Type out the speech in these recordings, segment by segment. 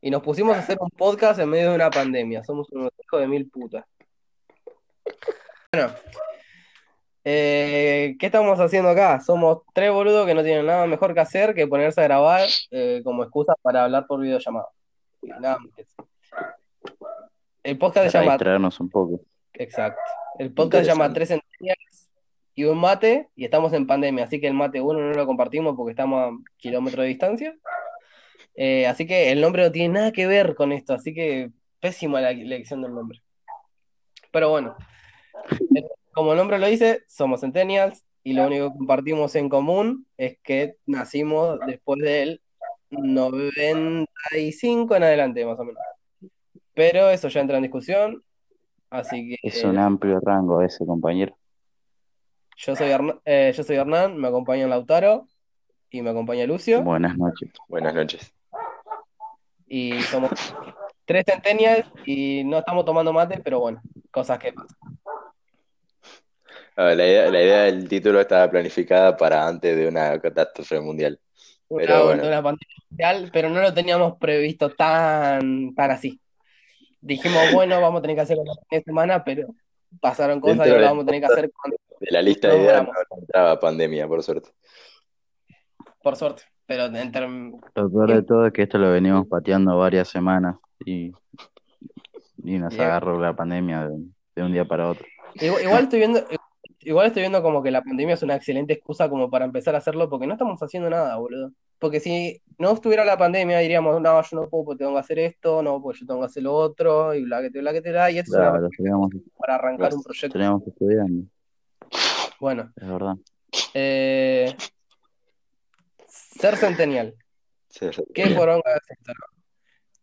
y nos pusimos a hacer un podcast en medio de una pandemia. Somos unos hijos de mil putas. Bueno, eh, ¿qué estamos haciendo acá? Somos tres boludos que no tienen nada mejor que hacer que ponerse a grabar eh, como excusa para hablar por videollamada. Nada. El podcast se llama un poco. Exacto. El podcast se llama Tres Centenias y un mate, y estamos en pandemia, así que el mate uno no lo compartimos porque estamos a kilómetros de distancia. Eh, así que el nombre no tiene nada que ver con esto, así que pésima la elección del nombre. Pero bueno, como el nombre lo dice, somos Centennials y lo único que compartimos en común es que nacimos después del 95 en adelante, más o menos. Pero eso ya entra en discusión, así que Es un amplio rango ese, compañero. yo soy, Hern- eh, yo soy Hernán, me acompaña Lautaro y me acompaña Lucio. Buenas noches. Buenas noches. Y somos tres centennials y no estamos tomando mate, pero bueno, cosas que pasan. La idea, la idea del título estaba planificada para antes de una catástrofe mundial. Una, Pero bueno. una pandemia mundial, pero no lo teníamos previsto tan, tan así. Dijimos, bueno, vamos a tener que hacerlo la próxima semana, pero pasaron cosas Dentro y de- vamos a tener que hacer cuando- De la lista de ideas no entraba pandemia, por suerte. por suerte. Pero en term- Lo peor de todo es que esto lo venimos pateando varias semanas y, y nos agarró la pandemia de, de un día para otro. igual, igual estoy viendo, igual estoy viendo como que la pandemia es una excelente excusa como para empezar a hacerlo, porque no estamos haciendo nada, boludo. Porque si no estuviera la pandemia, diríamos, no, yo no puedo porque tengo que hacer esto, no, pues yo tengo que hacer lo otro, y bla que te bla que te da, y esto es una para arrancar un proyecto. Bueno, es verdad. eh, ser centennial. ¿Qué poronga es esto?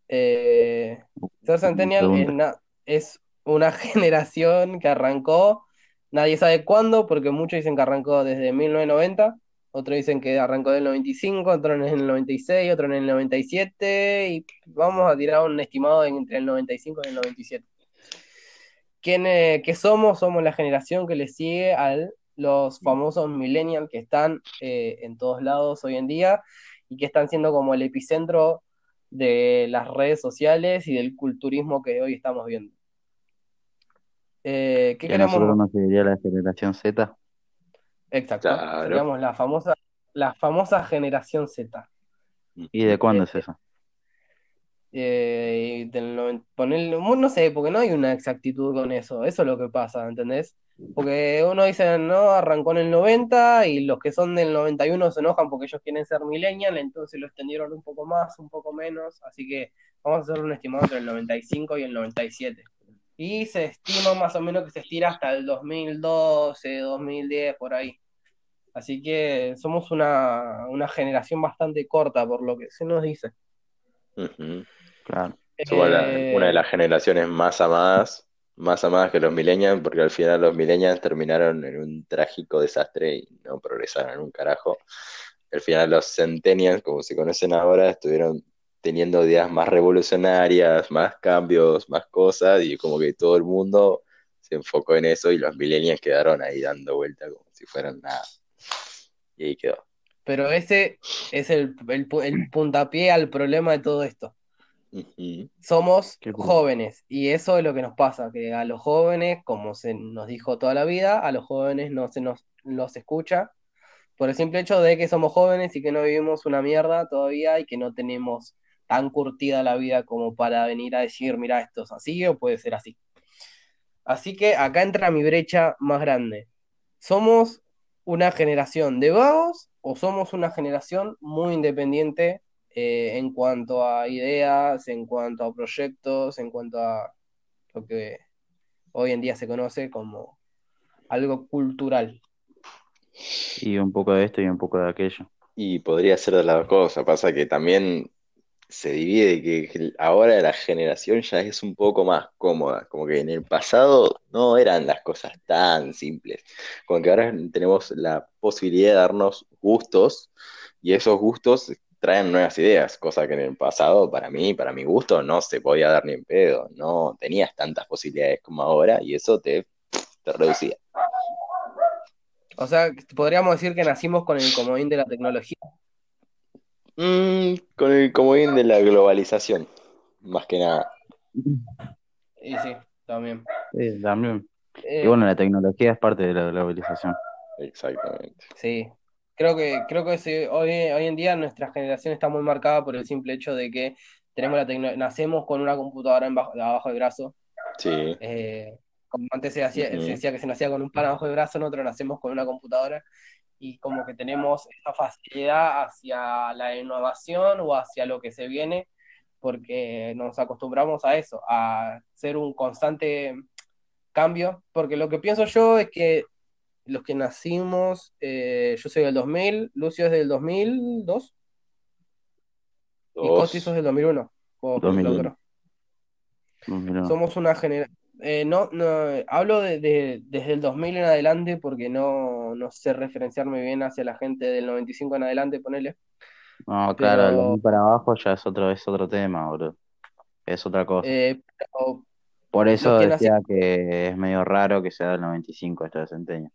Eh, ser centennial es, Pregunta. na- es una generación que arrancó, nadie sabe cuándo, porque muchos dicen que arrancó desde 1990, otros dicen que arrancó del 95, otros en el 96, otros en el 97, y vamos a tirar un estimado en- entre el 95 y el 97. ¿Quién, eh, ¿Qué somos? Somos la generación que le sigue a los famosos millennials que están eh, en todos lados hoy en día y que están siendo como el epicentro de las redes sociales y del culturismo que hoy estamos viendo. Eh, ¿qué Que a nosotros queremos? nos seguiría la generación Z. Exacto, Claro. seríamos la famosa, la famosa generación Z. ¿Y de cuándo es eso? Eh, ponerle- no sé, porque no hay una exactitud con eso, eso es lo que pasa, ¿entendés? Porque uno dice, no, arrancó en el 90 y los que son del 91 se enojan porque ellos quieren ser millennial, entonces lo extendieron un poco más, un poco menos, así que vamos a hacer un estimado entre el 95 y el 97. Y se estima más o menos que se estira hasta el 2012, 2010, por ahí. Así que somos una, una generación bastante corta por lo que se nos dice. Ujú. Claro. Somos la- Eh, una de las generaciones más amadas, más amadas que los millennials, porque al final los millennials terminaron en un trágico desastre y no progresaron en un carajo. Al final los centennials, como se conocen ahora, estuvieron teniendo ideas más revolucionarias, más cambios, más cosas, y como que todo el mundo se enfocó en eso y los millennials quedaron ahí dando vuelta como si fueran nada. Y ahí quedó. Pero ese es el, el puntapié al problema de todo esto. Somos jóvenes y eso es lo que nos pasa, que a los jóvenes, como se nos dijo toda la vida, a los jóvenes no se nos los escucha por el simple hecho de que somos jóvenes y que no vivimos una mierda todavía y que no tenemos tan curtida la vida como para venir a decir, mira, esto es así o puede ser así. Así que acá entra mi brecha más grande. ¿Somos una generación de vagos o somos una generación muy independiente eh, en cuanto a ideas, en cuanto a proyectos, en cuanto a lo que hoy en día se conoce como algo cultural? Y un poco de esto y un poco de aquello. Y podría ser de las dos cosas, pasa que también se divide que ahora la generación ya es un poco más cómoda, como que en el pasado no eran las cosas tan simples, como que ahora tenemos la posibilidad de darnos gustos y esos gustos traen nuevas ideas, cosa que en el pasado para mí, para mi gusto, no se podía dar ni en pedo, no tenías tantas posibilidades como ahora y eso te, te reducía. O sea, podríamos decir que nacimos con el comodín de la tecnología. Mm, con el comodín de la globalización. más que nada. Y sí, también. Sí, también. Eh, Y bueno, la tecnología es parte de la globalización. Exactamente. Sí, creo que, creo que hoy, hoy en día nuestra generación está muy marcada por el simple hecho de que tenemos la tecno- nacemos con una computadora en bajo- abajo del brazo. Sí, Eh, como antes se hacía, Ujú. se decía que se nacía con un pan abajo del brazo, nosotros nacemos con una computadora y como que tenemos esa facilidad hacia la innovación o hacia lo que se viene, porque nos acostumbramos a eso, a ser un constante cambio, porque lo que pienso yo es que los que nacimos, eh, yo soy del 2000, Lucio es del 2002 y dos. Costi sos del 2001. o- 2001. otro. Mira, Somos una generación... no, no, hablo de, de- desde el 2000 en adelante porque no, no sé referenciarme bien hacia la gente del 95 en adelante, ponele. No, claro, pero- de ahí para abajo ya es otro, es otro tema, boludo. Es otra cosa. Eh, pero Por eso los que decía que es medio raro que sea del 95 esta centenio.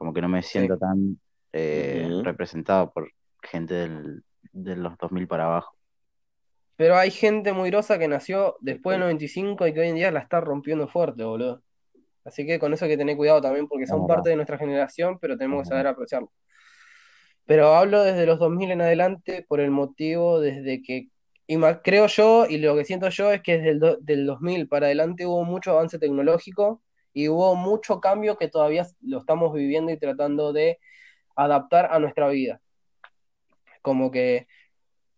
Como que no me siento tan eh, representado por gente del, de los 2000 para abajo. Pero hay gente muy grosa que nació después del 95 y que hoy en día la está rompiendo fuerte, boludo. Así que con eso hay que tener cuidado también porque son parte de nuestra generación, pero tenemos que saber apreciarlo. Pero hablo desde los 2000 en adelante por el motivo desde que, y creo yo, y lo que siento yo es que desde el do- del 2000 para adelante hubo mucho avance tecnológico y hubo mucho cambio que todavía lo estamos viviendo y tratando de adaptar a nuestra vida. Como que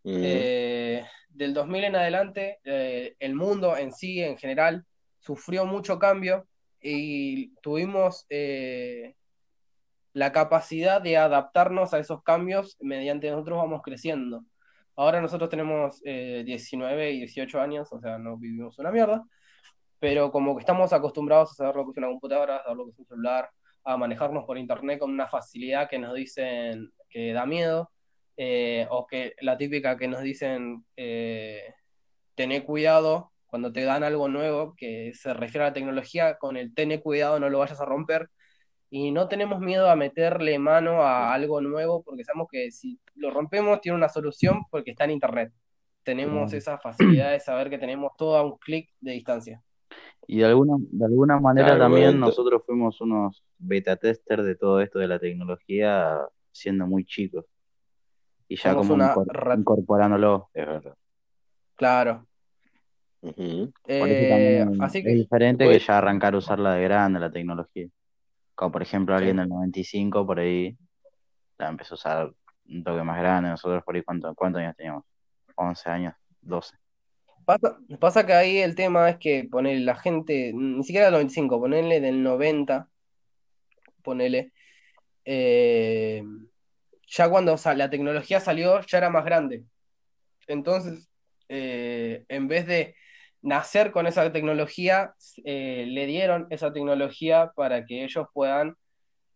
eh, del 2000 en adelante, eh, el mundo en sí, en general, sufrió mucho cambio y tuvimos eh, la capacidad de adaptarnos a esos cambios mediante nosotros vamos creciendo. Ahora nosotros tenemos eh, 19 y 18 años, o sea, no vivimos una mierda, pero como que estamos acostumbrados a saber lo que es una computadora, a saber lo que es un celular, a manejarnos por internet con una facilidad que nos dicen que da miedo, eh, o que la típica que nos dicen eh, tener cuidado cuando te dan algo nuevo que se refiere a la tecnología, con el tener cuidado no lo vayas a romper. Y no tenemos miedo a meterle mano a algo nuevo porque sabemos que si lo rompemos tiene una solución porque está en internet. Tenemos Claro. esa facilidad de saber que tenemos todo a un clic de distancia. Y de alguna, de alguna manera Claro, también nosotros fuimos unos beta tester de todo esto de la tecnología siendo muy chicos. Y ya como una incorporándolo. es verdad. Claro. Eh, así es que, diferente Pues- que ya arrancar a usarla de grande la tecnología. Como por ejemplo alguien Sí. del 95 por ahí la empezó a usar un toque más grande. Nosotros por ahí, ¿cuánto- ¿cuántos años teníamos? 11 años, 12. Pasa, pasa que ahí el tema es que ponerle la gente, ni siquiera del 95, ponerle del 90, ponele, eh, ya cuando sa- la tecnología salió ya era más grande. Entonces, eh, en vez de nacer con esa tecnología, eh, le dieron esa tecnología para que ellos puedan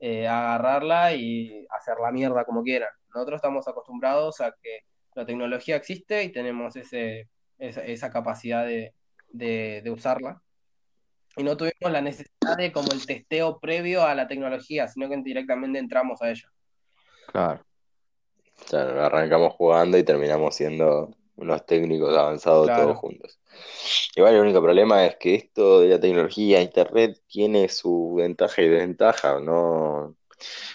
agarrarla y hacer la mierda como quieran. Nosotros estamos acostumbrados a que la tecnología existe y tenemos ese, esa, esa capacidad de, de- de usarla. Y no tuvimos la necesidad de como el testeo previo a la tecnología, sino que directamente entramos a ella. Claro. O sea, arrancamos jugando y terminamos siendo unos técnicos avanzados Claro. todos juntos. Igual el único problema es que esto de la tecnología, internet, tiene su ventaja y desventaja, ¿no?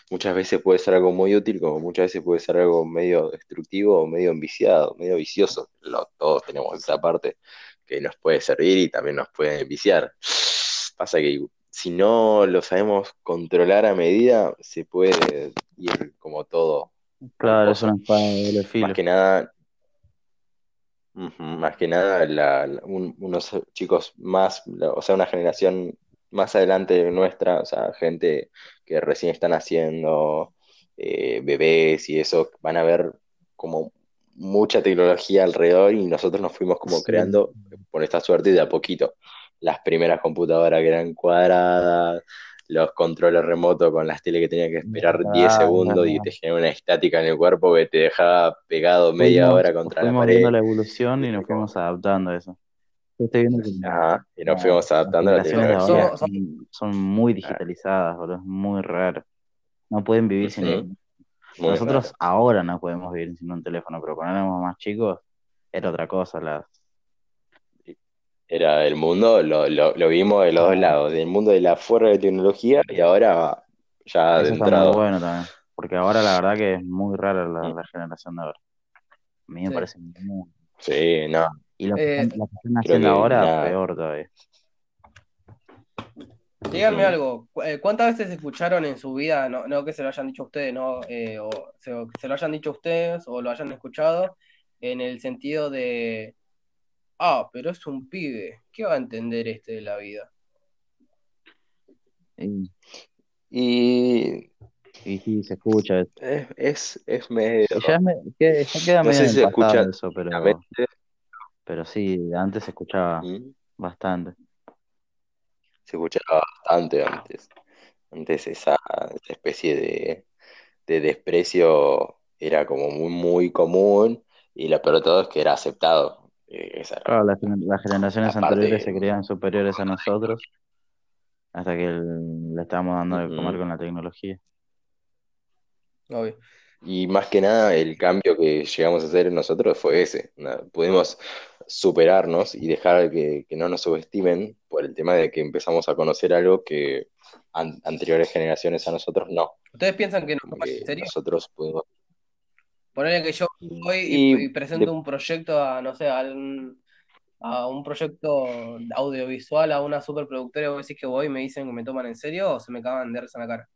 Muchas veces puede ser algo muy útil, como muchas veces puede ser algo medio destructivo o medio enviciado, medio vicioso. Lo- todos tenemos esa parte que nos puede servir y también nos puede viciar. Pasa que si no lo sabemos controlar a medida, se puede ir como todo Claro, es una espada de doble filo. más que nada, más que nada la- la- un- unos chicos más, la- o sea, una generación más adelante de nuestra, o sea, gente que recién están haciendo eh, bebés y eso, van a ver como mucha tecnología alrededor y nosotros nos fuimos como Sí. creando, por esta suerte, de a poquito. Las primeras computadoras que eran cuadradas, los controles remotos con las tele que tenían que esperar 10 Ah, segundos y te generaba una estática en el cuerpo que te dejaba pegado media Fuimos- hora contra la fuimos pared. viendo la evolución y nos fuimos adaptando a eso. Estoy viendo que Ajá, y nos la- fuimos adaptando a la las generaciones de tecnología. ahora son, son muy digitalizadas, boludo, es muy raro. No pueden vivir sin Ujú. Muy Nosotros raro. ahora no podemos vivir sin un teléfono, pero cuando éramos más chicos era otra cosa. Las, Era el mundo, lo, lo, lo vimos de los dos lados, del mundo de la fuera de tecnología y ahora ya Eso está muy bueno también. Porque ahora la verdad que es muy rara la, la generación de ahora. A mí me Sí. parece muy... Sí, no, Y los que Eh, están, los que están haciendo que ahora, peor todavía. Díganme algo, eh, ¿cuántas veces escucharon en su vida, no, no que se lo hayan dicho a ustedes, no, eh, o se, o que se lo hayan dicho a ustedes o lo hayan escuchado, en el sentido de, ah, pero es un pibe, ¿qué va a entender este de la vida? Y, Y y sí, se escucha. es, es, es medio, ya, me- ya queda no medio sé si se escucha eso, pero. Pero sí, antes se escuchaba ¿Mm? bastante. Se escuchaba bastante antes. Antes esa, esa especie de, de desprecio era como muy, muy común y lo peor de todo es que era aceptado. Eh, esa era Claro, las, gener- las generaciones la parte. anteriores se creían superiores a nosotros hasta que el- le estábamos dando de comer con la tecnología. Obvio. Y más que nada, el cambio que llegamos a hacer nosotros fue ese. Pudimos superarnos y dejar que, que no nos subestimen por el tema de que empezamos a conocer algo que an- anteriores generaciones a nosotros no. ¿Ustedes piensan que nos Como toman en que serio? nosotros pudimos. Ponerle que yo voy y, Y y presento de- un proyecto a, no sé, a un, a un proyecto audiovisual, a una superproductora, y vos decís que voy y me dicen que me toman en serio o se me cagan de risa en la cara.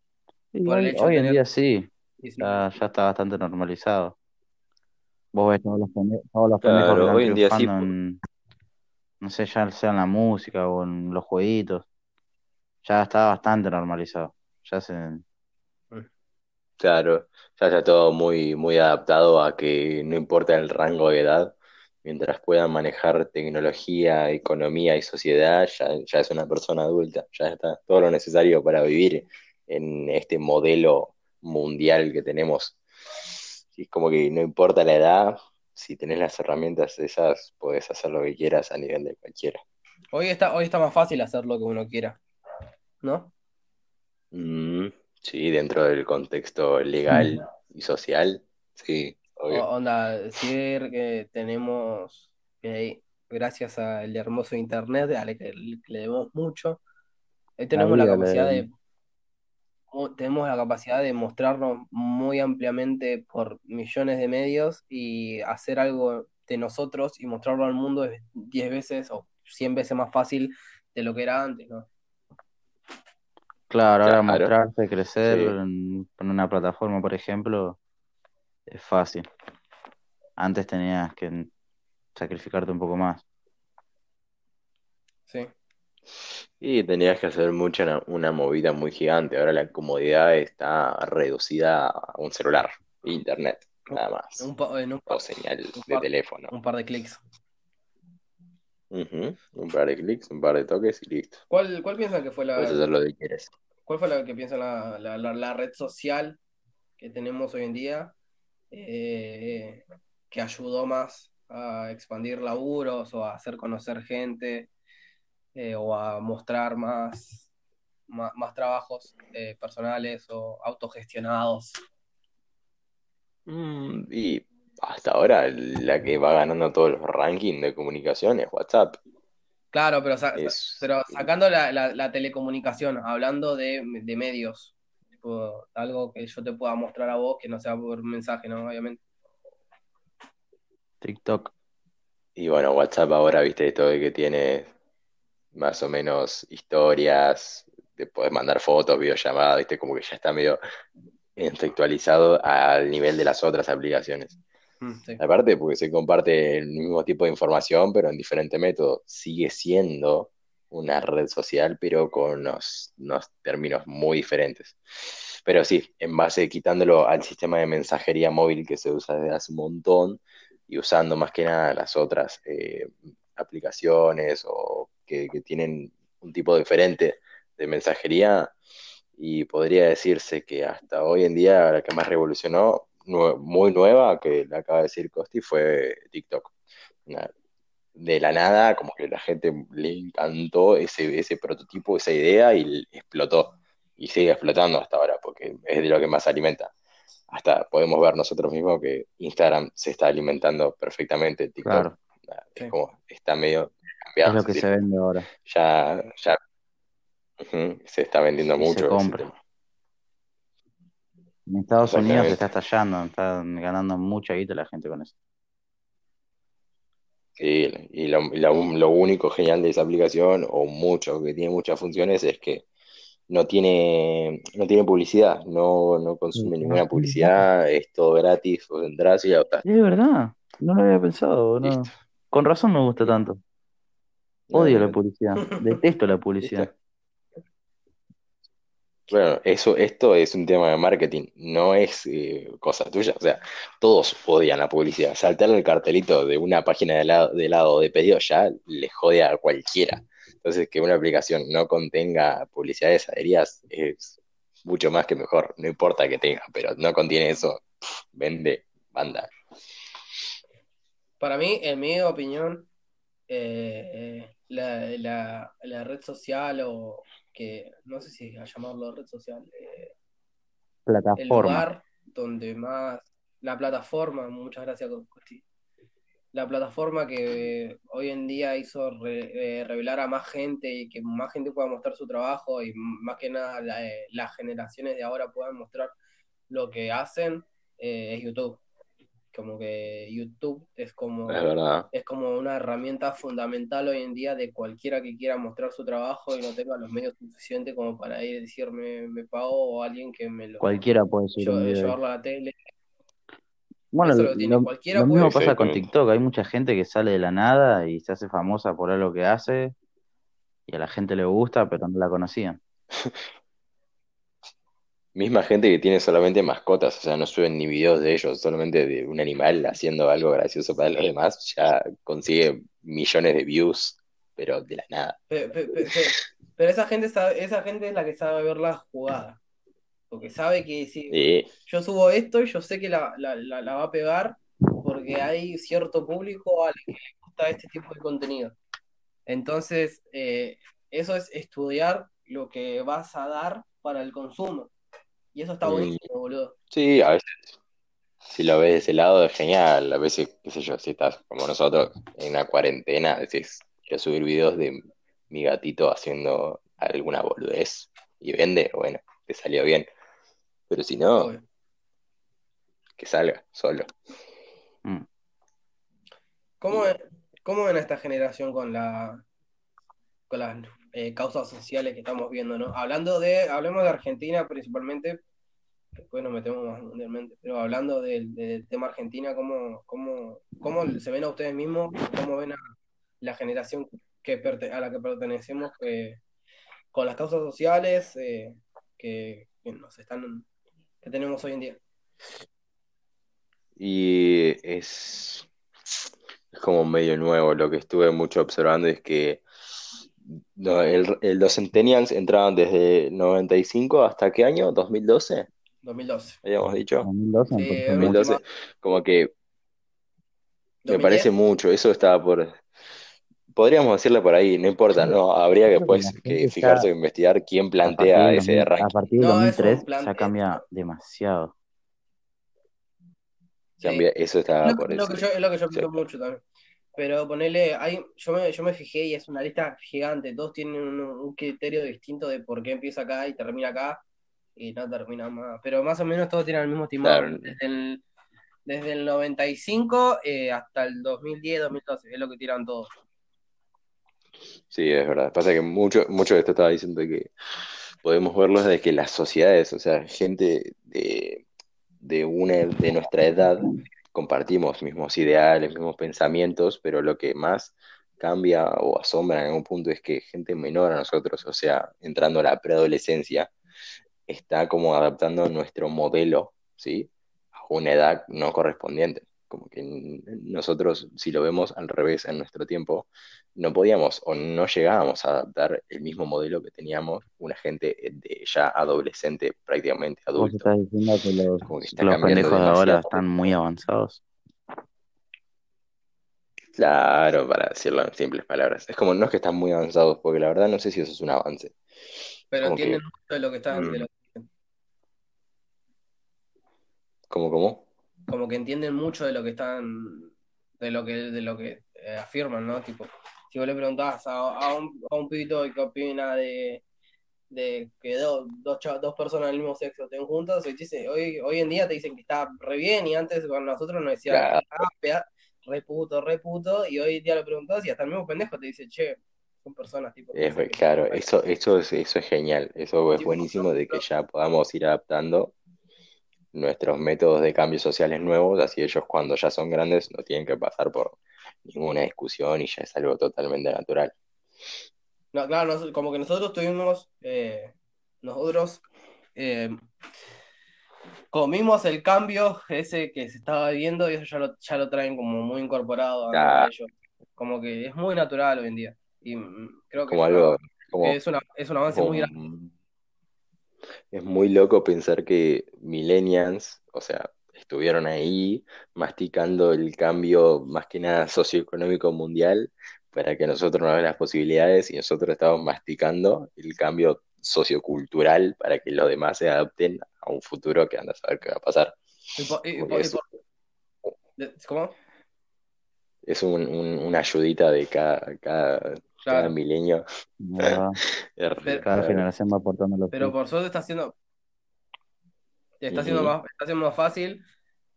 Por el hoy, hecho de hoy en tener día sí, 19. ya, ya está bastante normalizado. Vos ves todos los, pende- todos los pendejos que claro, están hoy en día sí. en, no sé, ya sea en la música o en los jueguitos, ya está bastante normalizado. Ya se, Claro, ya está todo muy, muy adaptado a que no importa el rango de edad, mientras puedan manejar tecnología, economía y sociedad, ya, ya es una persona adulta, ya está todo lo necesario para vivir en este modelo mundial que tenemos. Y es como que no importa la edad, si tenés las herramientas esas, podés hacer lo que quieras a nivel de cualquiera. Hoy está, hoy está más fácil hacer lo que uno quiera, ¿no? Mm, sí, dentro del contexto legal y social, sí, O- obvio. onda, decir que tenemos, que gracias al hermoso internet, al que le debemos mucho, tenemos la capacidad de, tenemos la capacidad de mostrarnos muy ampliamente por millones de medios y hacer algo de nosotros y mostrarlo al mundo es 10 veces o 100 veces más fácil de lo que era antes, ¿no? claro, ahora Claro, mostrarse, crecer sí. en, en una plataforma, por ejemplo, es fácil. Antes tenías que sacrificarte un poco más. Sí. Y tenías que hacer mucha una, movida muy gigante. Ahora la comodidad está reducida a un celular, internet, nada más. Un pa- en un par, O señal un de par, teléfono. un par de clics. Un par de clics, un par de toques y listo. ¿Cuál, cuál piensan que fue Puedes la, hacer lo que quieres. cuál fue la que piensan la, la, la- la red social que tenemos hoy en día eh, que ayudó más a expandir laburos o a hacer conocer gente eh, o a mostrar más, más, más trabajos eh, personales o autogestionados? Mm, y hasta ahora la que va ganando todos los rankings de comunicación es WhatsApp. Claro, pero, sa- sa- Es, pero sacando la, la- la telecomunicación, hablando de, de medios, tipo, algo que yo te pueda mostrar a vos que no sea por mensaje, ¿no? Obviamente. TikTok. y bueno, WhatsApp ahora, viste, esto de que tiene más o menos historias, te podés mandar fotos, videollamadas, viste, como que ya está medio intelectualizado al nivel de las otras aplicaciones. Mm, sí. Aparte, porque se comparte el mismo tipo de información, pero en diferente método. Sigue siendo una red social, pero con unos, unos términos muy diferentes. Pero sí, en base, quitándolo al sistema de mensajería móvil que se usa desde hace un montón y usando más que nada las otras eh, aplicaciones o que, que tienen un tipo diferente de mensajería, y podría decirse que hasta hoy en día la que más revolucionó, muy nueva, que la acaba de decir Costi, fue TikTok. De la nada, como que la gente le encantó ese, ese prototipo, esa idea y explotó. Y sigue explotando hasta ahora, porque es de lo que más alimenta. Hasta podemos ver nosotros mismos que Instagram se está alimentando perfectamente TikTok. Claro. Es Sí. como, está medio cambiado. Es lo que sí. se vende ahora. Ya, ya se está vendiendo mucho. se compra. En Estados Unidos se está estallando, está ganando mucha guita la gente con eso. Sí, y lo, y lo- lo único genial de esa aplicación, o mucho, que tiene muchas funciones, es que no tiene, no tiene publicidad, no, no consume Sí, ninguna publicidad, es todo gratis, vos entras y ya está. Es verdad, no lo había pensado, no. Listo. Con razón me gusta tanto. Odio la publicidad, detesto la publicidad. Claro, eso, esto es un tema de marketing, no es eh, cosa tuya. O sea, todos odian la publicidad. Saltarle el cartelito de una página de helado, de de pedido ya le jode a cualquiera. Entonces, que una aplicación no contenga publicidad de heladerías es mucho más que mejor. No importa que tenga, pero no contiene eso, vende, banda. Para mí, en mi opinión, eh, eh, la, la- la red social o que, no sé si a llamarlo red social, eh, el Plataforma. lugar donde más, la plataforma, muchas gracias, Costi, la plataforma que hoy en día hizo re- eh, revelar a más gente y que más gente pueda mostrar su trabajo y más que nada la- eh, las generaciones de ahora puedan mostrar lo que hacen, es YouTube. Como que YouTube es como Es como una herramienta fundamental hoy en día de cualquiera que quiera mostrar su trabajo y no tenga los medios suficientes como para ir a decirme me pago o alguien que me lo Cualquiera puede subir lle- un video. llevarlo a la tele. Bueno, Eso lo, lo tiene lo- cualquiera lo puede mismo pasa con. TikTok. Hay mucha gente que sale de la nada y se hace famosa por algo que hace y a la gente le gusta, pero no la conocían. Misma gente que tiene solamente mascotas, o sea, no suben ni videos de ellos, solamente de un animal haciendo algo gracioso para los demás, ya consigue millones de views, pero de la nada. Pe- pe- pe- pe- Pero, esa gente sabe, esa gente es la que sabe ver la jugada. Porque sabe que si yo subo esto y yo sé que la, la- la- la va a pegar porque hay cierto público al que le gusta este tipo de contenido. Entonces, eh, eso es estudiar lo que vas a dar para el consumo. Y eso está Mm. buenísimo, boludo. sí, a veces, si lo ves de ese lado es genial, a veces, qué sé yo, si estás como nosotros en una cuarentena, decís, quiero subir videos de mi gatito haciendo alguna boludez y vende, bueno, te salió bien, pero si no, Obvio. que salga solo. Mm. ¿Cómo, cómo ven a esta generación con la con las eh, causas sociales que estamos viendo, ¿no? Hablando de, hablemos de Argentina principalmente, después nos metemos más mundialmente, pero hablando del, tema Argentina, ¿cómo, cómo, cómo se ven a ustedes mismos? ¿Cómo ven a la generación que a la que pertenecemos que, con las causas sociales eh, que, que nos están que tenemos hoy en día? Y es, es como medio nuevo. Lo que estuve mucho observando es que no, el, el- los Centennials entraban desde 95 hasta qué año? ¿2012? 2012. Habíamos dicho. 2012 Sí, me parece es mucho. 2012. Como que me 2010. parece mucho. Eso estaba por... Podríamos decirle por ahí, no importa, no, habría que Creo que fijarse o investigar quién A plantea ese 2000 a ranking. partir del No, es un 2003 plan- ya cambia demasiado. Sí. Cambia- eso estaba Es lo, por es lo que decir. yo, es lo que yo Sí. pienso mucho también. Pero ponerle, hay, yo me, yo me fijé y es una lista gigante, todos tienen un, un criterio distinto de por qué empieza acá y termina acá y no termina más. Pero más o menos todos tienen el mismo timón. Claro. Desde el, desde el 95 eh, hasta el 2010, 2012, es lo que tiran todos. Sí, es verdad. Pasa que mucho, mucho de esto estaba diciendo que podemos verlo desde que las sociedades, o sea, gente de, de una de nuestra edad, compartimos mismos ideales, mismos pensamientos, pero lo que más cambia o asombra en algún punto es que gente menor a nosotros, o sea, entrando a la preadolescencia, está como adaptando nuestro modelo, ¿sí? A una edad no correspondiente. Como que nosotros, si lo vemos al revés en nuestro tiempo, no podíamos o no llegábamos a adaptar el mismo modelo que teníamos una gente de ya adolescente, prácticamente Vos adulto. estás diciendo que los, Como que los pendejos de ahora están muy avanzados. Claro, para decirlo en simples palabras. Es como, no es que están muy avanzados, porque la verdad no sé si eso es un avance. Pero Como que- entienden mucho de lo que están, de lo- ¿Cómo, cómo? Como que entienden mucho de lo que están, de lo que, de lo que eh, afirman, ¿no? Tipo, si vos le preguntás a, a un, a un pibito qué opina de, de que do- dos, dos personas del mismo sexo estén juntas, hoy, hoy, hoy en día te dicen que está re bien y antes con nosotros nos decían, Claro. ah, pea- re puto, re puto, y hoy en día lo preguntás y hasta el mismo pendejo te dice, che, son personas tipo... que Es, que- claro, eso, eso es, eso es genial, eso es buenísimo de que ya podamos ir adaptando nuestros métodos de cambios sociales nuevos, así ellos cuando ya son grandes no tienen que pasar por ninguna discusión y ya es algo totalmente natural. No, claro, como que nosotros tuvimos, eh, nosotros eh, comimos el cambio ese que se estaba viviendo y eso ya lo, ya lo traen como muy incorporado a ellos. Como que es muy natural hoy en día. Y mm, creo que Como es, una- algo, como, que es, una- es un avance muy grande. Es muy loco pensar que millennials, o sea, estuvieron ahí masticando el cambio más que nada socioeconómico mundial para que nosotros nos den las posibilidades y nosotros estamos masticando el cambio sociocultural para que los demás se adapten a un futuro que anda a saber qué va a pasar. Y por- y- y Porque por- y es, ¿Cómo? es un- un- una ayudita de cada, cada, cada Claro. milenio. Pero- Cada generación va aportando lo Pero por suerte está haciendo, está haciendo Ujú. más, está haciendo más fácil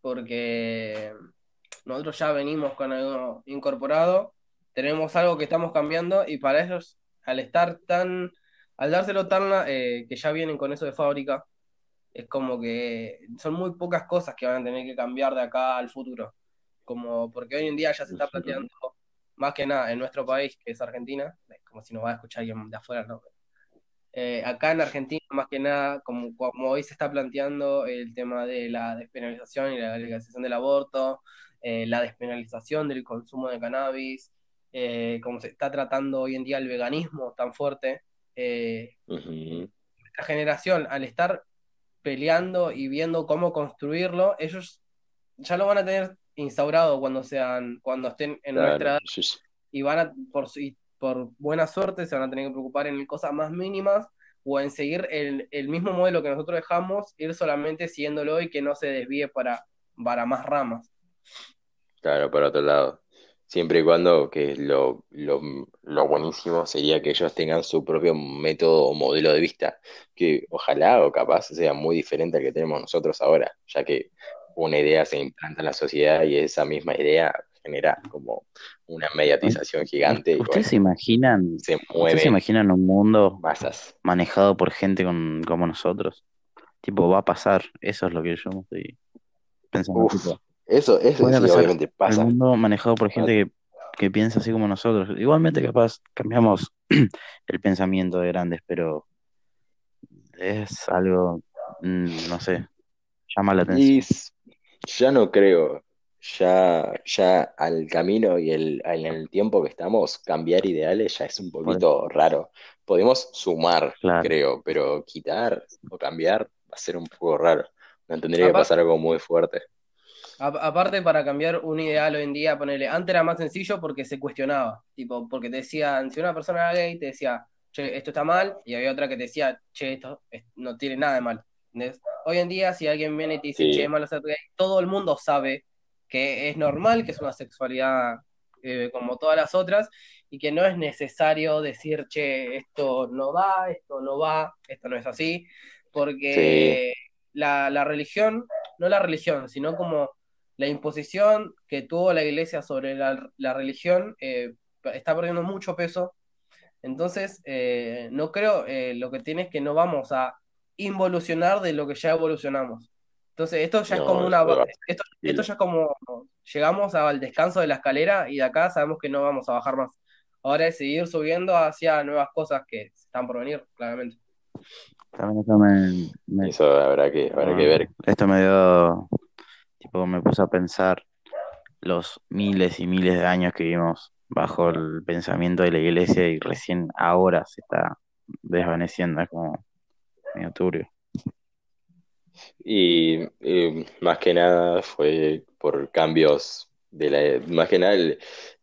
porque nosotros ya venimos con algo incorporado, tenemos algo que estamos cambiando y para ellos, al estar tan, al dárselo tan, eh, que ya vienen con eso de fábrica, es como que son muy pocas cosas que van a tener que cambiar de acá al futuro. Como porque hoy en día ya se está planteando, más que nada en nuestro país, que es Argentina, como si nos va a escuchar alguien de afuera, ¿no? Eh, acá en Argentina, más que nada, como, como hoy se está planteando el tema de la despenalización y la legalización del aborto, eh, la despenalización del consumo de cannabis, eh, como se está tratando hoy en día el veganismo tan fuerte, eh, Ujú. esta generación, al estar peleando y viendo cómo construirlo, ellos ya lo van a tener instaurado cuando sean, cuando estén en nuestra edad y van a, por, su- y por buena suerte, se van a tener que preocupar en cosas más mínimas o en seguir el, el mismo modelo que nosotros dejamos, ir solamente siguiéndolo y que no se desvíe para, para más ramas. Claro, por otro lado. Siempre y cuando que lo, lo, lo buenísimo sería que ellos tengan su propio método o modelo de vista, que ojalá o capaz sea muy diferente al que tenemos nosotros ahora, ya que una idea se implanta en la sociedad y esa misma idea genera como una mediatización gigante ¿Ustedes bueno, se imaginan, se ustedes se imaginan un mundo masas. manejado por gente con, como nosotros? Tipo, va a pasar. Eso es lo que yo estoy pensando. Uf, tipo, eso, eso sí, obviamente pasa. mundo manejado por gente que, que piensa así como nosotros. Igualmente, capaz, cambiamos el pensamiento de grandes, pero es algo, mm, no sé, llama la atención. Ya no creo, ya, ya al camino y el, en el tiempo que estamos, cambiar ideales ya es un poquito raro. Podemos sumar, Claro. creo, pero quitar o cambiar va a ser un poco raro. No tendría que pasar algo muy fuerte. a- aparte, para cambiar un ideal hoy en día, ponerle, antes era más sencillo porque se cuestionaba, tipo, porque te decían, si una persona era gay, te decía, che, esto está mal, y había otra que te decía, che, esto es- no tiene nada de mal. ¿Entendés? Hoy en día, si alguien viene y te dice, che, Sí, es malo ser gay, todo el mundo sabe que es normal, que es una sexualidad eh, como todas las otras, y que no es necesario decir, che, esto no va, esto no va, esto no es así, sí, porque la, la religión, no la religión, sino como la imposición que tuvo la iglesia sobre la, la religión eh, está perdiendo mucho peso. Entonces, eh, no creo, eh, lo que tiene es que no vamos a involucionar de lo que ya evolucionamos. Entonces, esto ya es como una, esto, ya es como, llegamos al descanso de la escalera y de acá sabemos que no vamos a bajar más. Ahora es seguir subiendo hacia nuevas cosas que están por venir, claramente. También esto me, me- Eso habrá que, habrá que ver. esto me dio, tipo, me puso a pensar los miles y miles de años que vivimos bajo el pensamiento de la iglesia y recién ahora se está desvaneciendo, es como medio turbio. Y más que nada fue por cambios de la, más que nada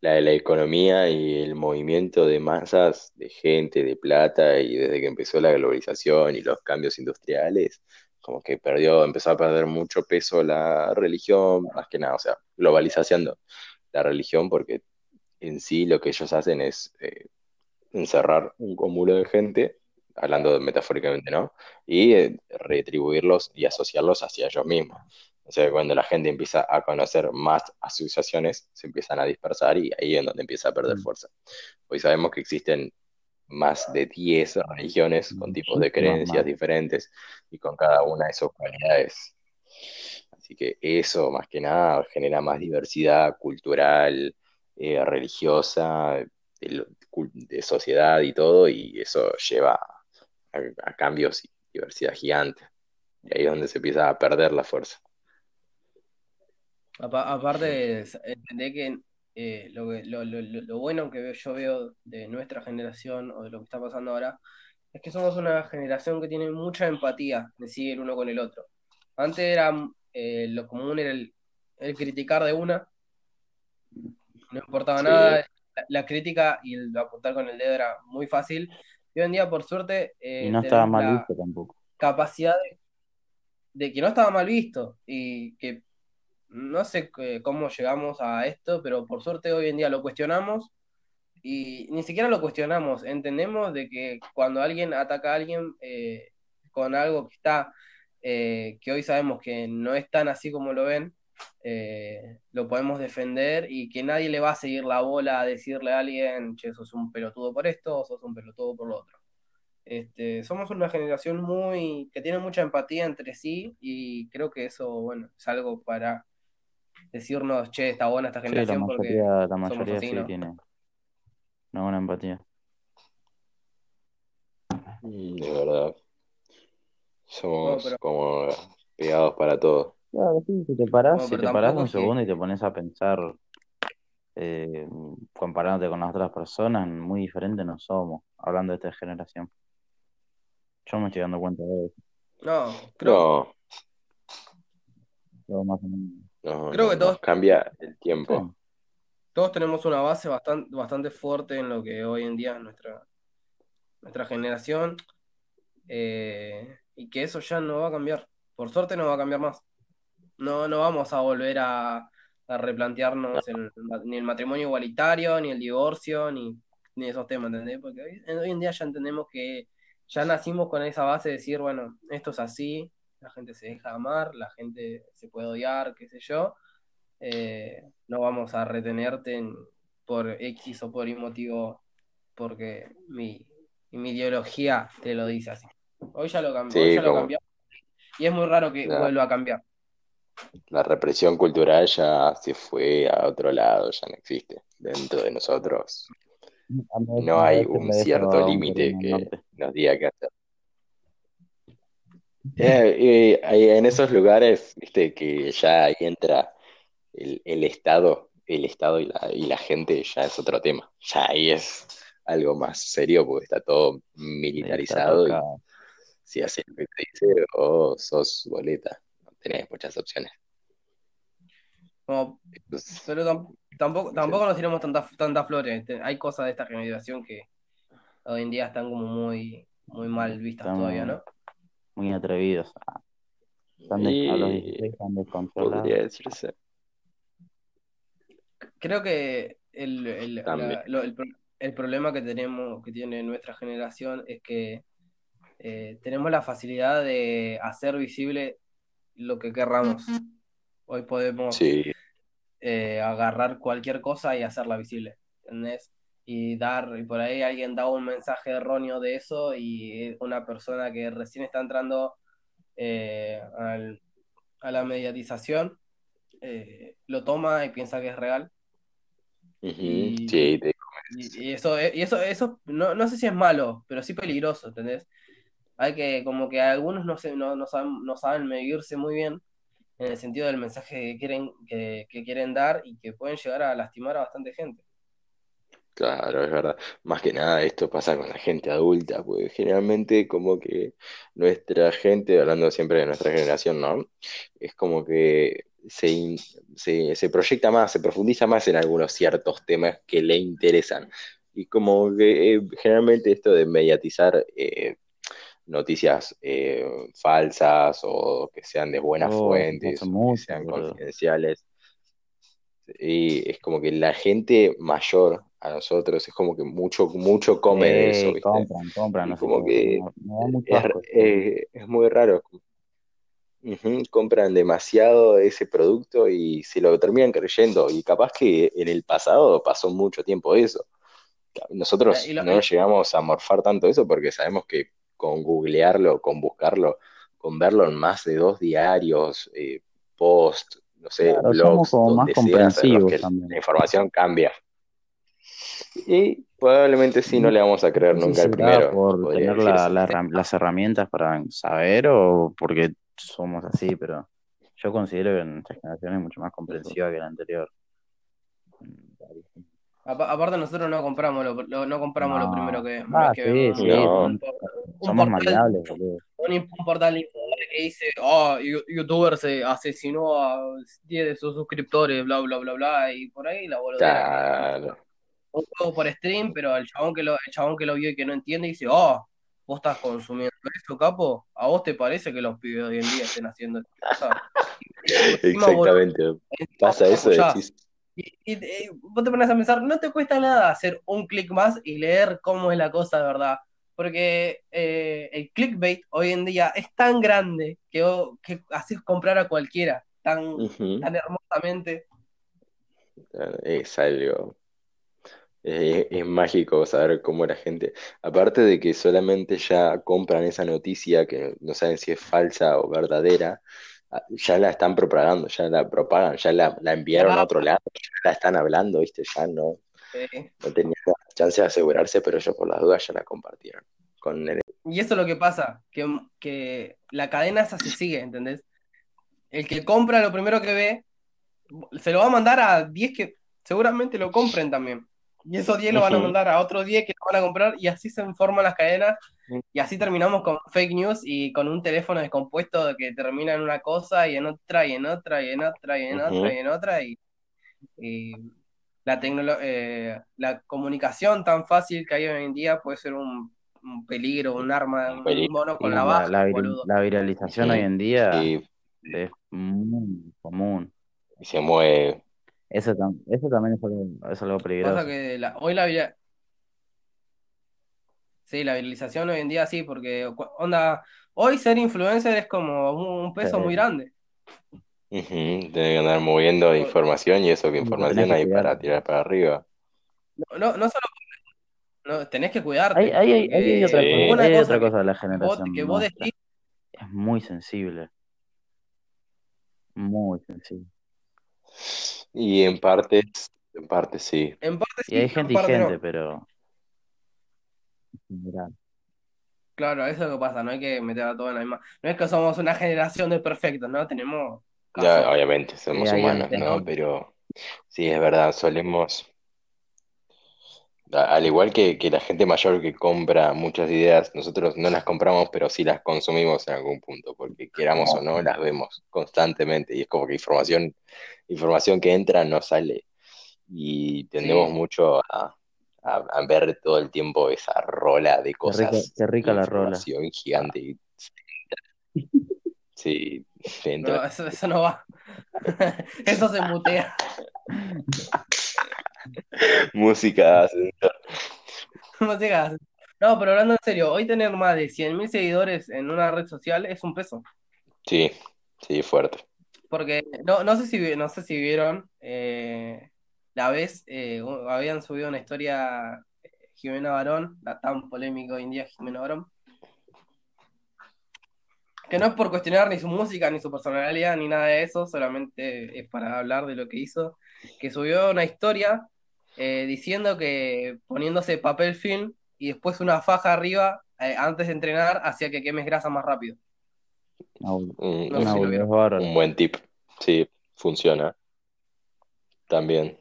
la de la economía y el movimiento de masas de gente, de plata, y desde que empezó la globalización y los cambios industriales, como que perdió, empezó a perder mucho peso la religión, más que nada, o sea, globalización la religión porque en sí lo que ellos hacen es eh, encerrar un cúmulo de gente, hablando metafóricamente, ¿no? Y eh, retribuirlos y asociarlos hacia ellos mismos. O sea, cuando la gente empieza a conocer más asociaciones, se empiezan a dispersar y ahí es donde empieza a perder Mm. fuerza. Hoy sabemos que existen más de 10 religiones con tipos de creencias diferentes y con cada una de sus cualidades. Así que eso, más que nada, genera más diversidad cultural, eh, religiosa, de, de sociedad y todo, y eso lleva a, a cambios y diversidad gigante. Y ahí es donde se empieza a perder la fuerza. Apa- aparte, entendé que eh, lo, que- lo, lo- lo- lo bueno que yo veo de nuestra generación o de lo que está pasando ahora es que somos una generación que tiene mucha empatía de sí el uno con el otro. Antes era eh, lo común era el, el criticar de una, no importaba Sí, nada, la, la crítica y el apuntar con el dedo era muy fácil. Y hoy en día, por suerte, Y eh, no estaba tenemos mal la visto tampoco. capacidad de, de que no estaba mal visto y que no sé eh, cómo llegamos a esto, pero por suerte hoy en día lo cuestionamos y ni siquiera lo cuestionamos, entendemos de que cuando alguien ataca a alguien eh, con algo que está, eh, que hoy sabemos que no es tan así como lo ven, eh, lo podemos defender y que nadie le va a seguir la bola a decirle a alguien, che, sos un pelotudo por esto o sos un pelotudo por lo otro. Este, somos una generación muy que tiene mucha empatía entre sí y creo que eso, bueno, es algo para decirnos, che, está buena esta Sí, la generación porque mayoría, la somos mayoría así, sí ¿no? tiene una buena empatía. De verdad. No, Somos pero, como pegados para todo. Claro, sí, si te parás, no, si te parás un que, segundo y te pones a pensar, eh, comparándote con las otras personas, muy diferentes no somos, hablando de esta generación. Yo me estoy dando cuenta de eso. no, creo, No, Todo más o menos. no, creo que todos, cambia el Sí, tiempo. todos tenemos una base bastante, bastante fuerte en lo que hoy en día es nuestra, nuestra generación eh, y que eso ya no va a cambiar. Por suerte no va a cambiar más. No, no vamos a volver a, a No, replantearnos el- ni el matrimonio igualitario, ni el divorcio, ni, ni esos temas, ¿entendés? Porque hoy, hoy en día ya entendemos que ya nacimos con esa base de decir, bueno, esto es así, la gente se deja amar, la gente se puede odiar, qué sé yo. Eh, no vamos a retenerte en- por X o por Y motivo, porque mi, mi ideología te lo dice así. Hoy ya lo cambió, hoy ya lo cambió y es muy raro que vuelva a cambiar. La represión cultural ya se fue a otro lado, ya no existe. Dentro de nosotros no hay un cierto límite que nos diga qué hacer. Eh, eh, en esos lugares, viste, que ya ahí entra el, el Estado, el Estado y la, y la gente ya es otro tema. Ya ahí es algo más serio porque está todo está militarizado y si haces lo que te dice o sos boleta, tenés muchas opciones. Como, Entonces, pero tam- tampoco, tampoco nos tiramos tantas tantas flores. Te- Hay cosas de esta generación que hoy en día están como muy, muy mal vistas todavía, ¿no? muy atrevidos. Están des- a los Y 16 están podría descontrolados. decirse Creo que el, el, también. la- lo- el pro- el problema que tenemos, que tiene nuestra generación es que eh, tenemos la facilidad de hacer visible lo que querramos. Hoy podemos Sí, eh, agarrar cualquier cosa y hacerla visible, ¿entendés? Y dar, y por ahí alguien da un mensaje erróneo de eso y una persona que recién está entrando eh, al- a la mediatización eh, lo toma y piensa que es real. Y, sí, te y- y eso, y eso, eso no, no sé si es malo, pero sí peligroso, ¿entendés? Hay que, como que algunos no, se, no, no saben, no saben medirse muy bien en el sentido del mensaje que quieren, que, quieren dar y que pueden llegar a lastimar a bastante gente. Claro, es verdad. Más que nada esto pasa con la gente adulta, porque generalmente como que nuestra gente, hablando siempre de nuestra generación, ¿no? Es como que se, se, se proyecta más, se profundiza más en algunos ciertos temas que le interesan. Y como que eh, generalmente esto de mediatizar eh, noticias eh, falsas o que sean de buenas Oh, fuentes hace o que mucho, sean confidenciales, Y es como que la gente mayor a nosotros es como que mucho, mucho come de eso, compran, compran, no como que me, me da mucho es, muy raro. Compran demasiado ese producto y se lo terminan creyendo. Y capaz que en el pasado pasó mucho tiempo eso. Eh, Nosotros lo- no llegamos a morfar tanto eso porque sabemos que con googlearlo, con buscarlo, con verlo en más de dos diarios, eh, post, no sé, Claro, blogs, como más donde sea, sabemos comprensivos que la información cambia. Y probablemente sí no le vamos a creer nunca al primero, por tener la- la las herramientas para saber o porque somos así, pero yo considero que nuestra generación es mucho más comprensiva que la anterior. Apa- aparte nosotros no compramos lo, lo- no compramos lo primero que Ah, que sí, vemos sí, No. un, un somos portal, un, un portal de que dice, oh, yu- youtuber se asesinó a 10 de sus suscriptores, bla, bla, bla, bla, y por ahí la boludera Claro. un juego por stream, pero el chabón que lo, el chabón que lo vio y que no entiende dice, oh, vos estás consumiendo eso, capo, ¿a vos te parece que los pibes de hoy en día estén haciendo vos- Exactamente. encima Pasa eso, apoyás. Y, y- y vos te pones a pensar, no te cuesta nada hacer un clic más y leer cómo es la cosa de verdad. Porque eh, el clickbait hoy en día es tan grande que, que haces comprar a cualquiera tan, tan hermosamente. Es algo. Es, es mágico saber cómo la gente, aparte de que solamente ya compran esa noticia que no saben si es falsa o verdadera, ya la están propagando, ya la propagan, ya la, la enviaron a otro lado, ya la están hablando, ¿viste? Ya no, eh, no tenían chance de asegurarse, pero ellos por las dudas ya la compartieron. Con el- Y eso es lo que pasa, que, que la cadena esa se sigue, ¿entendés? El que compra lo primero que ve, se lo va a mandar a 10 que seguramente lo compren también. Y esos 10 lo van a mandar a otros 10 que lo van a comprar y así se forman las cadenas y así terminamos con fake news y con un teléfono descompuesto que termina en una cosa y en otra y en otra y en otra y en otra y en otra y, y la eh, la comunicación tan fácil que hay hoy en día puede ser un, un peligro, un arma, Un un peligro. mono con la la, baja, la vir- boludo. la viralización hoy en día es muy común. y se mueve. Eso, tam- eso también es algo, es algo peligroso. Que la- hoy la vira- Sí, la viralización hoy en día sí, porque onda, hoy ser influencer es como un, un peso Sí. muy grande. Ujú, Tiene que andar moviendo información y eso que información hay para tirar para arriba. No, no, no solo no, tenés que cuidarte, hay- hay otra, Sí. cosa, hay cosa otra cosa de la generación que vos decís, Es muy sensible, muy sensible. Y en partes, en parte sí. en parte Y hay sí, en gente y parte gente, no. pero en general. Claro, eso es lo que pasa, no hay que meter a todo en la misma. No es que somos una generación de perfectos, ¿no? Tenemos Ya, obviamente, somos Sí, humanos. ¿no? Pero sí, es verdad, solemos, al igual que, que la gente mayor que compra muchas ideas, nosotros no las compramos, pero sí las consumimos en algún punto, porque queramos o no, las vemos constantemente y es como que información, información que entra no sale y tendemos Sí. mucho a, a- a ver todo el tiempo esa rola de Qué rica, cosas, qué rica la rola. gigante. Sí, entra. No, eso, eso no va. Eso se mutea. Música digas. No, pero hablando en serio, hoy tener más de 100.000 seguidores en una red social es un peso. Sí, sí, fuerte. Porque no, no sé si, no sé si vieron eh, la vez, eh, habían subido una historia eh, Jimena Barón, la tan polémica hoy en día Jimena Barón, que no es por cuestionar ni su música, ni su personalidad, ni nada de eso, solamente es para hablar de lo que hizo, que subió una historia eh, diciendo que poniéndose papel film y después una faja arriba antes de entrenar hacía que quemes grasa más rápido. Bol- Un, No buen tip. Sí, funciona. También.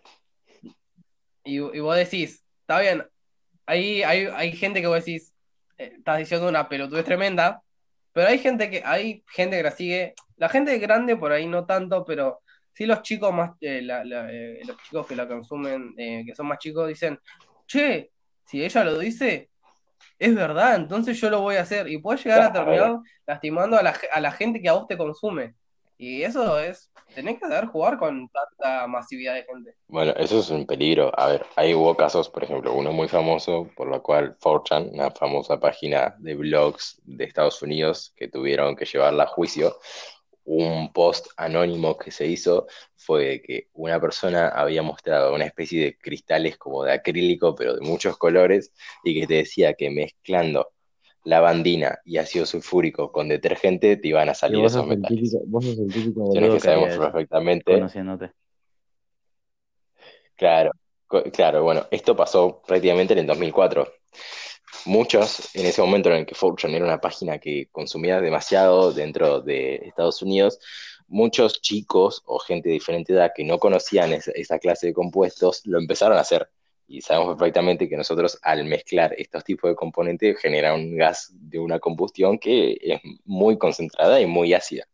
Y, y vos decís, está bien, ahí hay, hay gente que vos decís, eh, estás diciendo una pelotudez tremenda, pero hay gente que, hay gente que la sigue, la gente grande por ahí no tanto, pero sí los chicos más, eh, la- la- eh, los chicos que la consumen, eh, que son más chicos, dicen, che, si ella lo dice, es verdad, entonces yo lo voy a hacer. Y puedes llegar a terminar lastimando a la, a la gente que a vos te consume. Y eso es, tenés que saber jugar con tanta masividad de gente. Bueno, eso es un peligro. A ver, ahí hubo casos, por ejemplo, uno muy famoso, por lo cual 4chan, una famosa página de blogs de Estados Unidos, que tuvieron que llevarla a juicio. Un post anónimo que se hizo fue que una persona había mostrado una especie de cristales como de acrílico, pero de muchos colores, y que te decía que mezclando lavandina y ácido sulfúrico con detergente te iban a salir vos esos metales. típico, vos sos el típico Cuestiones boludo que que sabemos perfectamente. conociéndote. Claro, claro, bueno, esto pasó prácticamente en el 2004. Muchos, en ese momento en el que Fortune era una página que consumía demasiado dentro de Estados Unidos, muchos chicos o gente de diferente edad que no conocían esa, esa clase de compuestos lo empezaron a hacer. Y sabemos perfectamente que nosotros al mezclar estos tipos de componentes genera un gas de una combustión que es muy concentrada y muy ácida.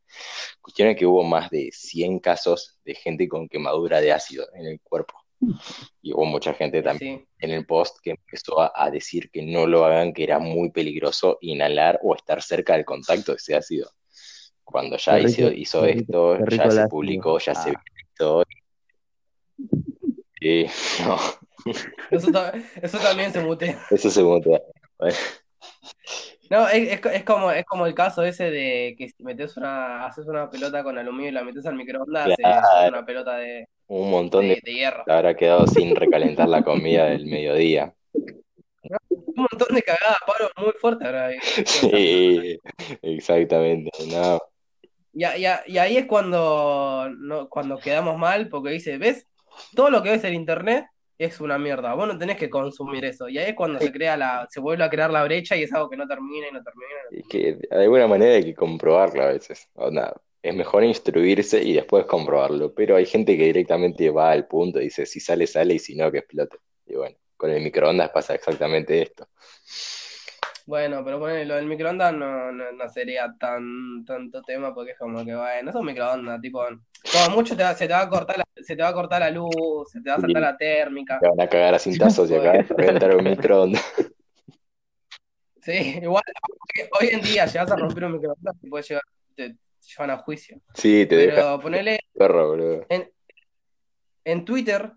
Cuestión es que hubo más de 100 casos de gente con quemadura de ácido en el cuerpo. Y hubo mucha gente también sí, en el post que empezó a, a decir que no lo hagan, que era muy peligroso inhalar o estar cerca del contacto de ese ácido. Cuando ya hizo, rico, esto, rico ya se publicó, ya se Ah, viralizó. Y no, eso, ta- eso también se mutea. eso se mutea. Bueno, No, es, es, co- es como, es como el caso ese de que si metes una, haces una pelota con aluminio y la metes al microondas, se, se hace claro, una pelota de, un montón de de, hierro. habrá quedado sin recalentar la comida del mediodía. Un montón de cagadas, paro muy fuerte ahora ahí pensando. Sí, exactamente. No, Y, y y ahí es cuando, no, cuando quedamos mal, porque dice, ¿ves? Todo lo que ves en internet es una mierda. Vos no tenés que consumir eso. Y ahí es cuando se crea la, se vuelve a crear la brecha y es algo que no termina y no termina y no es que de alguna manera hay que comprobarlo a veces. Onda, es mejor instruirse y después comprobarlo, pero hay gente que directamente va al punto y dice, si sale, sale y si no, que explote. Y bueno, con el microondas pasa exactamente esto. Bueno, pero bueno, lo del microondas no, no, no sería tan tanto tema porque es como que, bueno, es un microondas, tipo, como mucho te va- se te va a cortar la, se te va a cortar la luz, se te va a saltar la térmica. te van a cagar a cintazos y acá Pues, reventar un microondas. sí, igual hoy en día llegas a romper un microondas y puedes llevar, te llevan a juicio. Sí, te deja Pero ponele perro, boludo. en, en Twitter,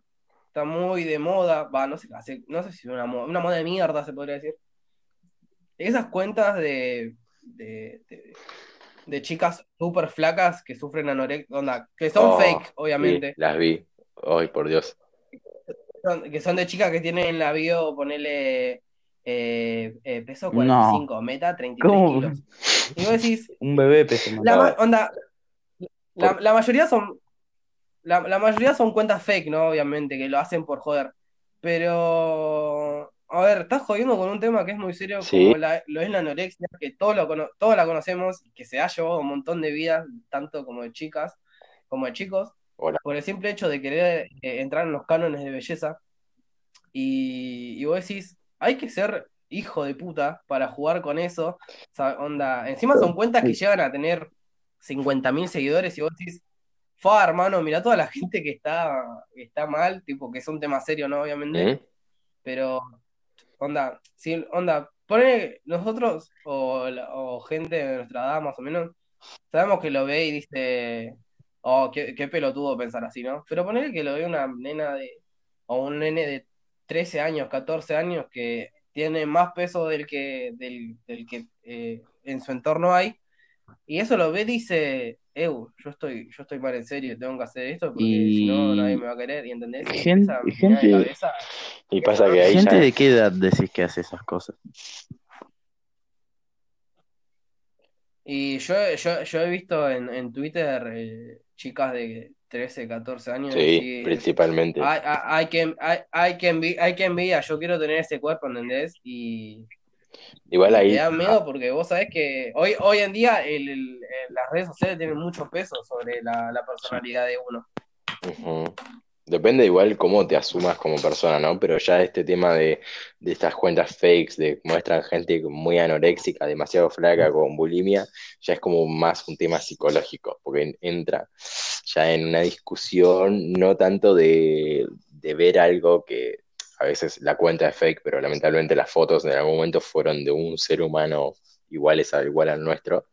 está muy de moda, va, no sé, hace- no sé si es una moda, una moda de mierda se podría decir. Esas cuentas de, de, de- de chicas súper flacas que sufren anorexia, onda, que son Oh, fake, sí, obviamente, las vi. Ay, por Dios. son- que son de chicas que tienen en la bio, ponele eh, eh, peso No, 45, meta 33 ¿cómo? kilos. Y vos decís, Un bebé más. la onda, la, mayoría son, la, la mayoría son cuentas fake, ¿no? Obviamente, que lo hacen por joder. Pero, a ver, estás jodiendo con un tema que es muy serio sí, como la- lo es la anorexia, que todos, lo cono- todos la conocemos, que se ha llevado un montón de vidas, tanto como de chicas como de chicos, hola. por el simple hecho de querer eh, entrar en los cánones de belleza. Y, y vos decís, hay que ser hijo de puta para jugar con eso. O sea, onda, encima son cuentas que llegan a tener 50.000 seguidores y vos decís, fa, hermano, mira toda la gente que está, que está mal, tipo, que es un tema serio, ¿no? Obviamente, pero, onda, si, onda, pone nosotros o, o gente de nuestra edad más o menos, sabemos que lo ve y dice, oh, qué, qué pelotudo pensar así, ¿no? Pero ponele que lo ve una nena de, o un nene de 13 años, 14 años que tiene más peso del que, del, del que eh, en su entorno hay, y eso lo ve y dice, Eu, yo estoy, yo estoy mal en serio, tengo que hacer esto porque si no nadie Y me va a querer, ¿y entendés? Y gente, de gente, cabeza, Y pasa que ahí gente ya de qué edad decís que hace esas cosas. Y yo, yo, yo he visto en, en Twitter eh, chicas de 13, 14 años sí, decir, principalmente. hay, que, hay, que envidia, yo quiero tener ese cuerpo, ¿entendés? Y, Igual ahí, da miedo porque vos sabés que hoy, hoy en día el, el- el- las redes sociales tienen mucho peso sobre la, personalidad de uno. ujú. Depende igual cómo te asumas como persona, ¿no? Pero ya este tema de, de estas cuentas fakes, de muestran gente muy anoréxica, demasiado flaca, con bulimia, ya es como más un tema psicológico, porque en- entra ya en una discusión no tanto de, de ver algo que a veces la cuenta es fake, pero lamentablemente las fotos en algún momento fueron de un ser humano iguales a, igual al nuestro.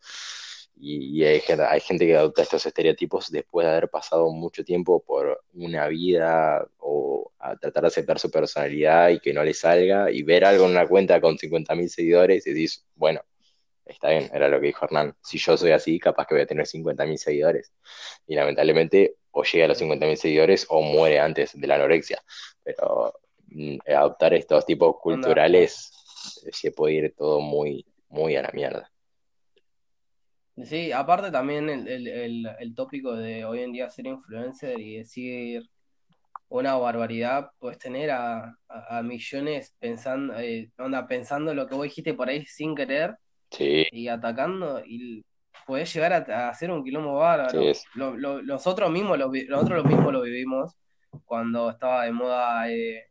Y, y hay, gente, hay gente que adopta estos estereotipos después de haber pasado mucho tiempo por una vida o a tratar de aceptar su personalidad y que no le salga y ver algo en una cuenta con 50.000 seguidores y decís, bueno, está bien, era lo que dijo Hernán, si yo soy así, capaz que voy a tener 50.000 seguidores. Y lamentablemente o llega a los 50.000 seguidores o muere antes de la anorexia. Pero mm, adoptar estos tipos culturales eh, se puede ir todo muy, muy a la mierda. Sí, aparte también el, el, el, el tópico de hoy en día ser influencer y decir una barbaridad, puedes tener a, a, a millones pensando, eh, onda, pensando lo que vos dijiste por ahí sin querer Sí, y atacando y podés llegar a, a hacer un quilombo bárbaro. sí, Lo, lo- nosotros mismos lo, nosotros lo mismo lo vivimos cuando estaba de moda eh,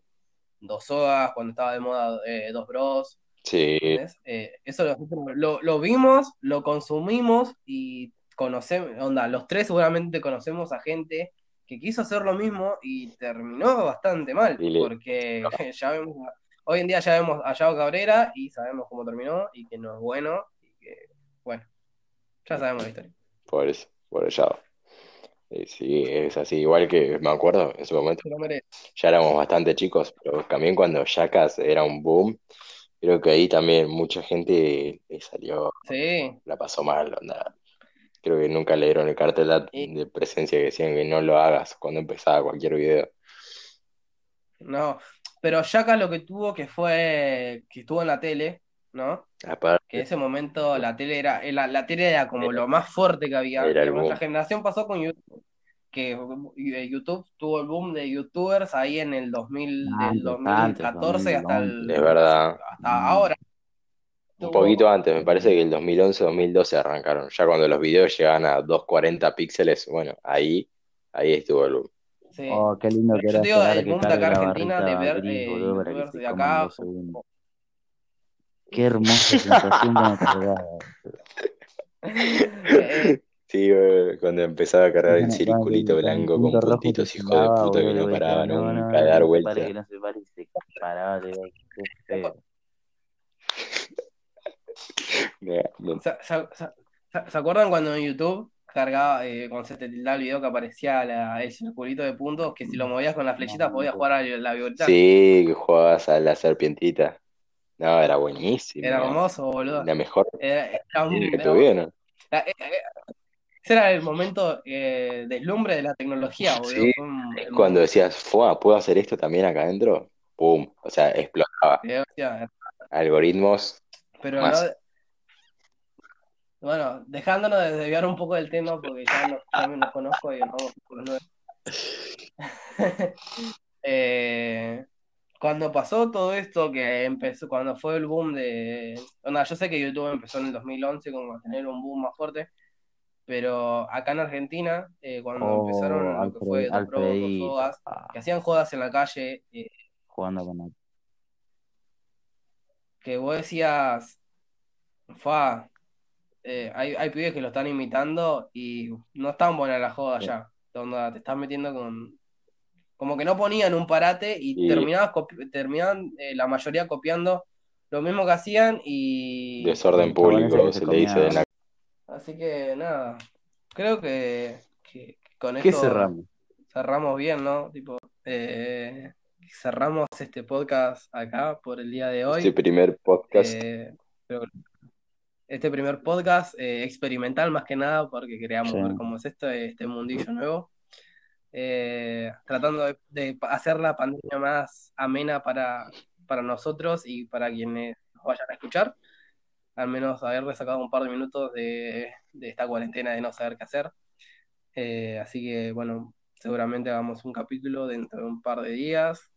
Dos Sogas, cuando estaba de moda eh, Dos Bros, sí. Eh, eso lo, lo, lo vimos, lo consumimos y conocemos, onda, los tres seguramente conocemos a gente que quiso hacer lo mismo y terminó bastante mal, le- porque ya vemos, hoy en día ya vemos a Yao Cabrera y sabemos cómo terminó y que no es bueno y que, bueno, ya sabemos la historia. por eso, por allá. Eh, Sí, es así, igual que me acuerdo en su momento, ya éramos bastante chicos, pero también cuando Jackass era un boom, creo que ahí también mucha gente le salió, Sí, la pasó mal, onda. Creo que nunca leyeron el cartel de presencia que decían que no lo hagas cuando empezaba cualquier video. no, pero Yaka lo que tuvo que fue que estuvo en la tele, ¿no? Que en ese momento la tele era, la, la tele era como lo más fuerte que había. nuestra generación pasó con YouTube, que eh, YouTube tuvo el boom de YouTubers ahí en el 2000, del Antes, antes, 2014 hasta 2011. el, Es verdad. hasta ahora. Un Tuvo, poquito antes, me parece que el 2011-2012 arrancaron. Ya cuando los videos llegaban a 240 píxeles, bueno, ahí, ahí estuvo el boom. sí. Oh, qué lindo que Yo era te digo, esperar el boom de acá la Argentina de ver eh, youtubers se de acá. Qué hermosa sensación cuando cargaba. Sí, cuando empezaba a cargar el circulito blanco con puntitos, hijo de puta, que no no, nunca a dar no se que no pare, y paraba, te digo, qué feo. Me- me- ¿se, se- se- se acuerdan cuando en YouTube cargaba, eh, cuando se te tildaba el video que aparecía la- el circulito de puntos, que si lo movías con la flechita podías jugar a la violeta? Sí, que jugabas a la serpientita. No, era Era buenísimo. hermoso, boludo. La mejor Era, era un- idea que era- tuvieron. era- ese era el momento eh, deslumbre de la tecnología, boludo. Sí, cuando decías, "Fua, ¿puedo hacer esto también acá adentro? ¡Pum! O sea, explotaba. eh, hostia, Algoritmos pero más. no, bueno, dejándonos de desviar un poco del tema porque ya me nos conozco y los nueve. Eh, cuando pasó todo esto que empezó, cuando fue el boom de... onda, yo sé que YouTube empezó en el 2011 como a tener un boom más fuerte, pero acá en Argentina, eh, cuando empezaron Oh, lo que fue Alfred, Dos Alfredito, Sogas, ah, que hacían jodas en la calle, eh, jugando con que vos decías, fa, eh, hay, hay pibes que lo están imitando y no están buenas las jodas Sí. ya, onda, te estás metiendo con... Como que no ponían un parate y Y terminabas copi- terminaban eh, la mayoría copiando lo mismo que hacían y... desorden público que se se le dice en la... Así que nada, creo que, que con ¿Qué esto cerramos? cerramos bien, ¿no? Tipo, eh, cerramos este podcast acá por el día de Este hoy. primer podcast. Eh, este primer podcast eh, experimental más que nada porque queríamos Sí. ver cómo es esto, este mundillo nuevo. Eh, tratando de, de hacer la pandemia más amena para, para nosotros y para quienes nos vayan a escuchar. Al menos haberle sacado un par de minutos de, de esta cuarentena de no saber qué hacer. Eh, así que bueno, seguramente hagamos un capítulo dentro de un par de días.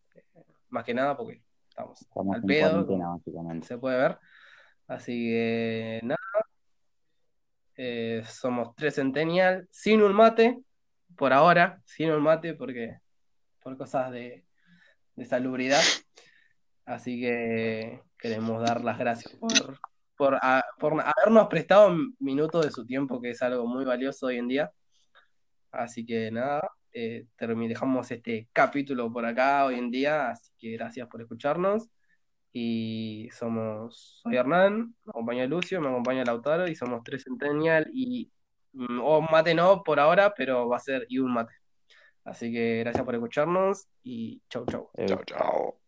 Más que nada porque estamos Estamos al pedo, se puede ver. Así que nada, eh, somos tres Centennial, sin un mate, por ahora, sin un mate, porque por cosas de, de salubridad. Así que queremos dar las gracias por, por, a- por habernos prestado un minuto de su tiempo, que es algo muy valioso hoy en día. Así que nada, eh, dejamos este capítulo por acá hoy en día, así que gracias por escucharnos Y somos, soy Hernán, me acompaña Lucio, me acompaña Lautaro y somos tres Centennial y mm, o mate no por ahora, pero va a ser y un mate. Así que gracias por escucharnos y chau chau. Eh, Chao, chao.